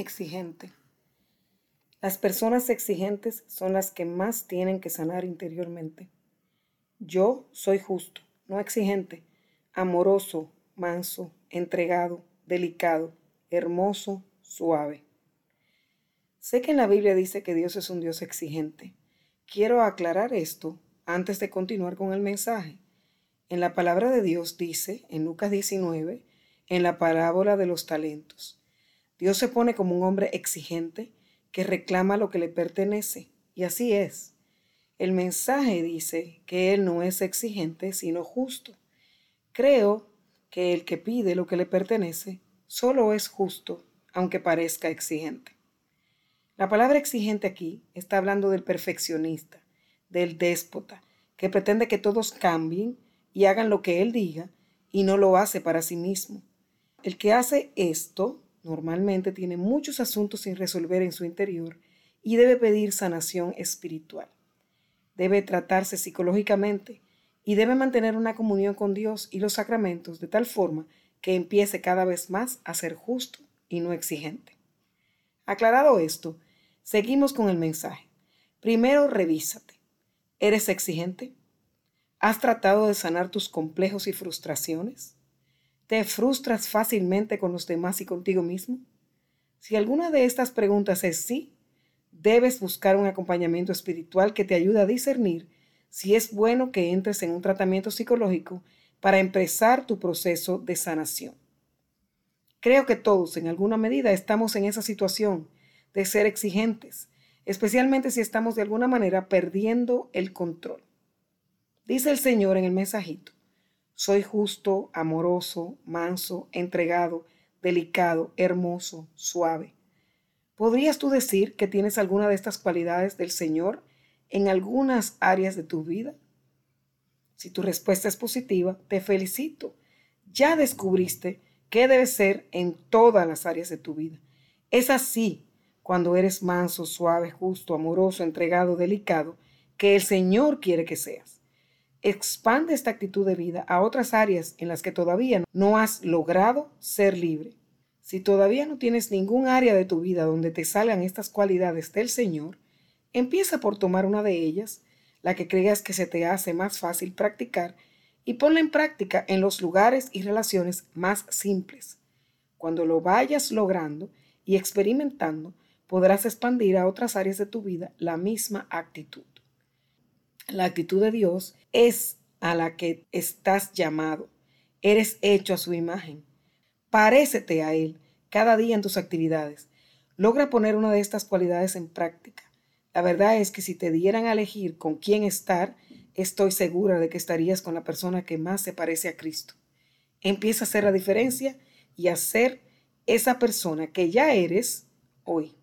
exigente. Las personas exigentes son las que más tienen que sanar interiormente. Yo soy justo, no exigente, amoroso, manso, entregado, delicado, hermoso, suave. Sé que en la Biblia dice que Dios es un Dios exigente. Quiero aclarar esto antes de continuar con el mensaje. En la palabra de Dios dice, en Lucas 19, en la parábola de los talentos, Dios se pone como un hombre exigente que reclama lo que le pertenece. Y así es. El mensaje dice que Él no es exigente, sino justo. Creo que el que pide lo que le pertenece solo es justo, aunque parezca exigente. La palabra exigente aquí está hablando del perfeccionista, del déspota, que pretende que todos cambien y hagan lo que él diga y no lo hace para sí mismo. El que hace esto normalmente tiene muchos asuntos sin resolver en su interior y debe pedir sanación espiritual. Debe tratarse psicológicamente y debe mantener una comunión con Dios y los sacramentos de tal forma que empiece cada vez más a ser justo y no exigente. Aclarado esto, seguimos con el mensaje. Primero, revísate. ¿Eres exigente? ¿Has tratado de sanar tus complejos y frustraciones? ¿Te frustras fácilmente con los demás y contigo mismo? Si alguna de estas preguntas es sí, debes buscar un acompañamiento espiritual que te ayude a discernir si es bueno que entres en un tratamiento psicológico para empezar tu proceso de sanación. Creo que todos en alguna medida estamos en esa situación de ser exigentes, especialmente si estamos de alguna manera perdiendo el control. Dice el Señor en el mensajito, soy justo, amoroso, manso, entregado, delicado, hermoso, suave. ¿Podrías tú decir que tienes alguna de estas cualidades del Señor en algunas áreas de tu vida? Si tu respuesta es positiva, te felicito. Ya descubriste qué debe ser en todas las áreas de tu vida. Es así cuando eres manso, suave, justo, amoroso, entregado, delicado, que el Señor quiere que seas. Expande esta actitud de vida a otras áreas en las que todavía no has logrado ser libre. Si todavía no tienes ningún área de tu vida donde te salgan estas cualidades del Señor, empieza por tomar una de ellas, la que creas que se te hace más fácil practicar, y ponla en práctica en los lugares y relaciones más simples. Cuando lo vayas logrando y experimentando, podrás expandir a otras áreas de tu vida la misma actitud. La actitud de Dios es a la que estás llamado. Eres hecho a su imagen. Parécete a Él cada día en tus actividades. Logra poner una de estas cualidades en práctica. La verdad es que si te dieran a elegir con quién estar, estoy segura de que estarías con la persona que más se parece a Cristo. Empieza a hacer la diferencia y a ser esa persona que ya eres hoy.